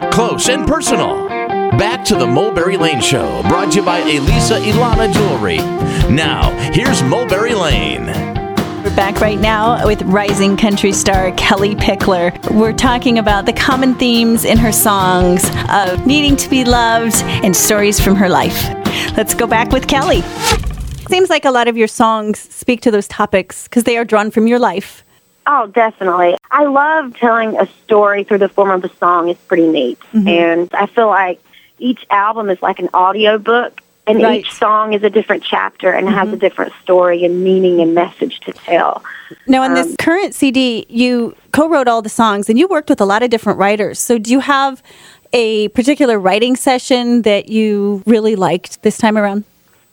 up close and personal. Back to the Mulberry Lane Show, brought to you by Elisa Ilana Jewelry. Now, here's Mulberry Lane. We're back right now with rising country star Kellie Pickler. We're talking about the common themes in her songs of needing to be loved and stories from her life. Let's go back with Kellie. Seems like a lot of your songs speak to those topics because they are drawn from your life. Oh, definitely. I love telling a story through the form of a song. It's pretty neat. Mm-hmm. And I feel like each album is like an audio book and Right. each song is a different chapter and has a different story and meaning and message to tell. Now, on Um, this current CD, you co wrote all the songs and you worked with a lot of different writers. So, do you have a particular writing session that you really liked this time around?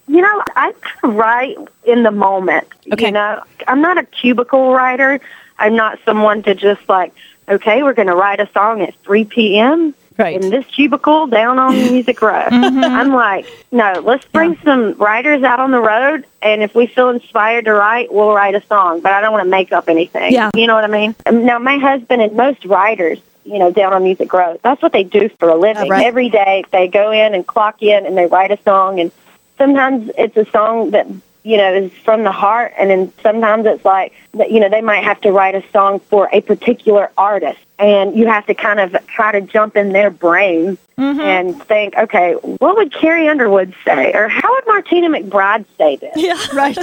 You know, I write in the moment. Okay. You know, I'm not a cubicle writer. I'm not someone to just like, okay, we're going to write a song at 3 p.m. Right. in this cubicle down on Music Row. I'm like, no, let's bring some writers out on the road, and if we feel inspired to write, we'll write a song. But I don't want to make up anything. Yeah. You know what I mean? Um, Now, my husband and most writers, you know, down on Music Row, that's what they do for a living. right. Every day they go in and clock in and they write a song, and sometimes it's a song that you know is from the heart, and then sometimes it's like. You know, they might have to write a song for a particular artist, and you have to kind of try to jump in their brain mm-hmm. and think, okay, what would Carrie Underwood say, or how Martina McBride say this? Yeah, right.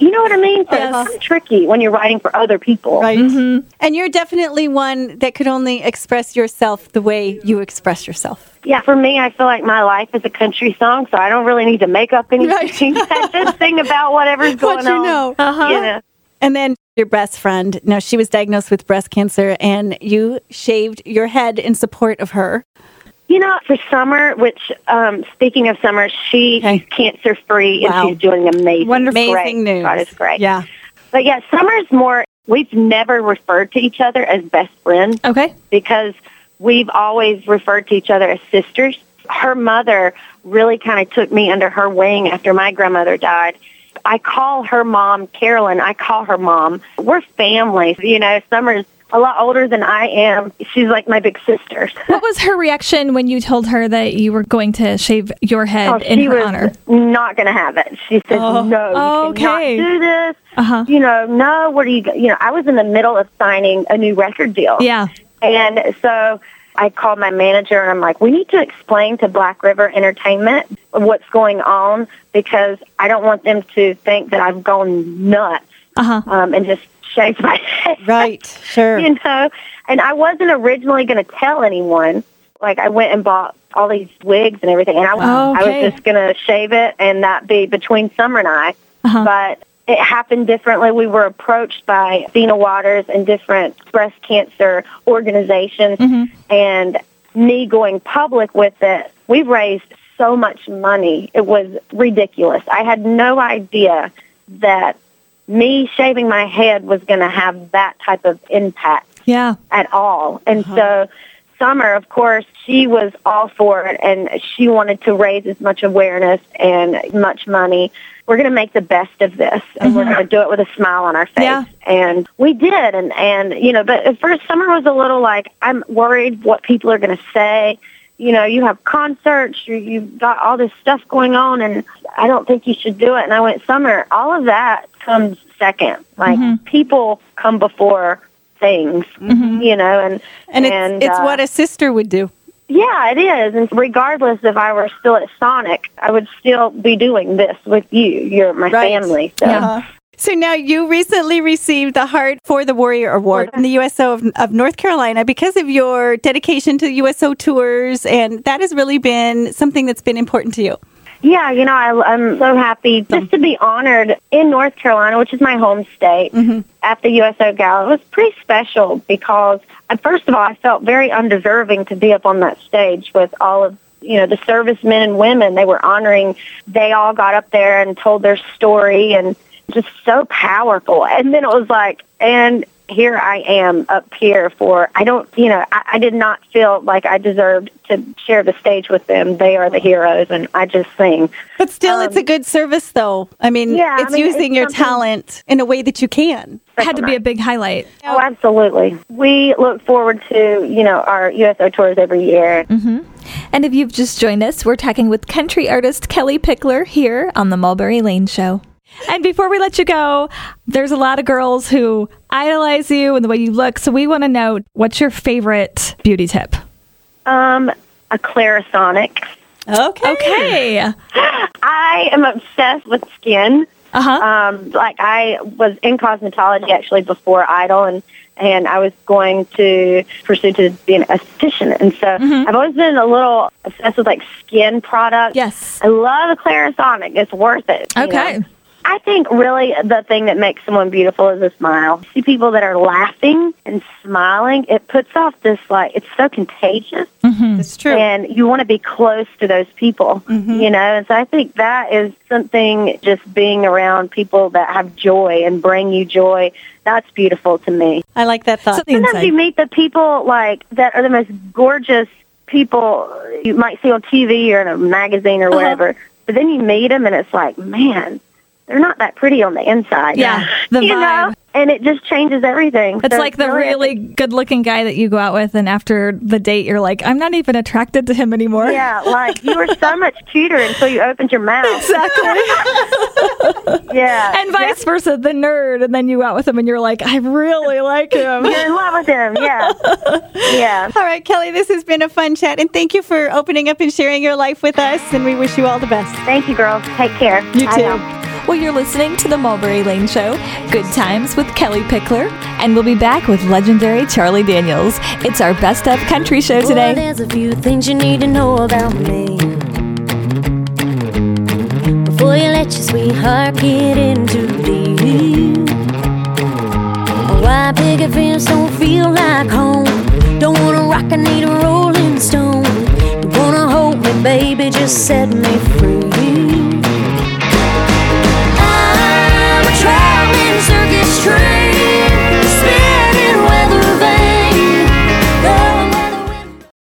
You know what I mean? So Yes. it's tricky when you're writing for other people. Right. Mm-hmm. And you're definitely one that could only express yourself the way you express yourself. Yeah, for me, I feel like my life is a country song, so I don't really need to make up anything. I just sing about whatever's going What you on. know. Uh-huh. You know. And then your best friend, now she was diagnosed with breast cancer and you shaved your head in support of her. You know, for Summer, which um, speaking of Summer, she's Okay. cancer free Wow. and she's doing amazing. Wonderful. Great. Amazing news. God is great. Yeah. But yeah, Summer's more. We've never referred to each other as best friends Okay. because we've always referred to each other as sisters. Her mother really kind of took me under her wing after my grandmother died. I call her mom Carolyn. I call her mom. We're family. You know, Summer's a lot older than I am. She's like my big sister. What was her reaction when you told her that you were going to shave your head Oh, in she her was honor? not going to have it. She said, Oh. "No, you Oh, okay. do this. Uh-huh. You know, no. What are you? go-" You know, I was in the middle of signing a new record deal. Yeah. And so I called my manager and I'm like, we need to explain to Black River Entertainment what's going on because I don't want them to think that I've gone nuts Uh-huh. um, and just shaved my head. Right. Sure. You know, and I wasn't originally going to tell anyone. Like I went and bought all these wigs and everything, and I, Wow. I Okay. was just going to shave it and that be between Summer and I. Uh-huh. But it happened differently. We were approached by Athena Waters and different breast cancer organizations, and me going public with it. We raised so much money; it was ridiculous. I had no idea that me shaving my head was going to have that type of impact Yeah. at all. And uh-huh. so Summer, of course, she was all for it and she wanted to raise as much awareness and much money. We're going to make the best of this and we're uh-huh. going to do it with a smile on our face. Yeah. And we did. And, and, you know, but at first Summer was a little like, I'm worried what people are going to say. You know, you have concerts, you, you've got all this stuff going on, and I don't think you should do it. And I went, Summer, all of that comes second. Like, people come before things, you know, and and it's, it's uh, what a sister would do. yeah, it is. And regardless if I were still at Sonic, I would still be doing this with you. You're my Right. family. So. Uh-huh. So now you recently received the Heart for the Warrior Award from the USO of, of North Carolina because of your dedication to USO tours, and that has really been something that's been important to you. Yeah, you know, I, I'm so happy just to be honored in North Carolina, which is my home state, at the USO Gala. It was pretty special because, uh, first of all, I felt very undeserving to be up on that stage with all of you know the servicemen and women they were honoring. They all got up there and told their story and just so powerful. And then it was like, and here I am up here for, I don't, you know, I, I did not feel like I deserved to share the stage with them. They are the heroes, and I just sing. But still, it's a good service, though. I mean, Um, yeah, I it's mean, using it's your talent in a way that you can. It had to be a big highlight. Oh, absolutely. We look forward to, you know, our USO tours every year. Mm-hmm. And if you've just joined us, we're talking with country artist Kellie Pickler here on the Mulberry Lane Show. And before we let you go, there's a lot of girls who idolize you and the way you look. So we want to know what's your favorite beauty tip? Um, a Clarisonic. Okay. Okay. I am obsessed with skin. Uh huh. Um, like I was in cosmetology actually before Idol, and and I was going to pursue to be an esthetician, and so I've always been a little obsessed with like skin products. Yes. I love a Clarisonic. It's worth it. you Okay. know? I think really the thing that makes someone beautiful is a smile. See people that are laughing and smiling, it puts off this like it's so contagious mm-hmm. It's true. and you want to be close to those people, mm-hmm. you know. And so I think that is something. Just being around people that have joy and bring you joy, that's beautiful to me. I like that thought. Sometimes inside. you meet the people like that are the most gorgeous people you might see on TV or in a magazine or uh-huh. whatever. But then you meet them and it's like, man, they're not that pretty on the inside. Yeah, the you vibe. know, and it just changes everything. It's So like the really, I really good looking guy that you go out with, and after the date, you're like, I'm not even attracted to him anymore. Yeah, like you were so much cuter until you opened your mouth. Exactly. Yeah. and vice versa, the nerd, and then you go out with him and you're like, I really like him. You're in love with him. Yeah. Yeah. All right, Kellie, this has been a fun chat, and thank you for opening up and sharing your life with us. And we wish you all the best. Thank you, girls. Take care. You Bye too. Well, you're listening to the Mulberry Lane Show, Good Times with Kellie Pickler, and we'll be back with legendary Charlie Daniels. It's our best of country show Boy, today. there's a few things you need to know about me. Before you let your sweetheart get in too deep. Why picket fence don't feel like home? Don't wanna rock, I need a rolling stone. You wanna hold me, baby, just set me free.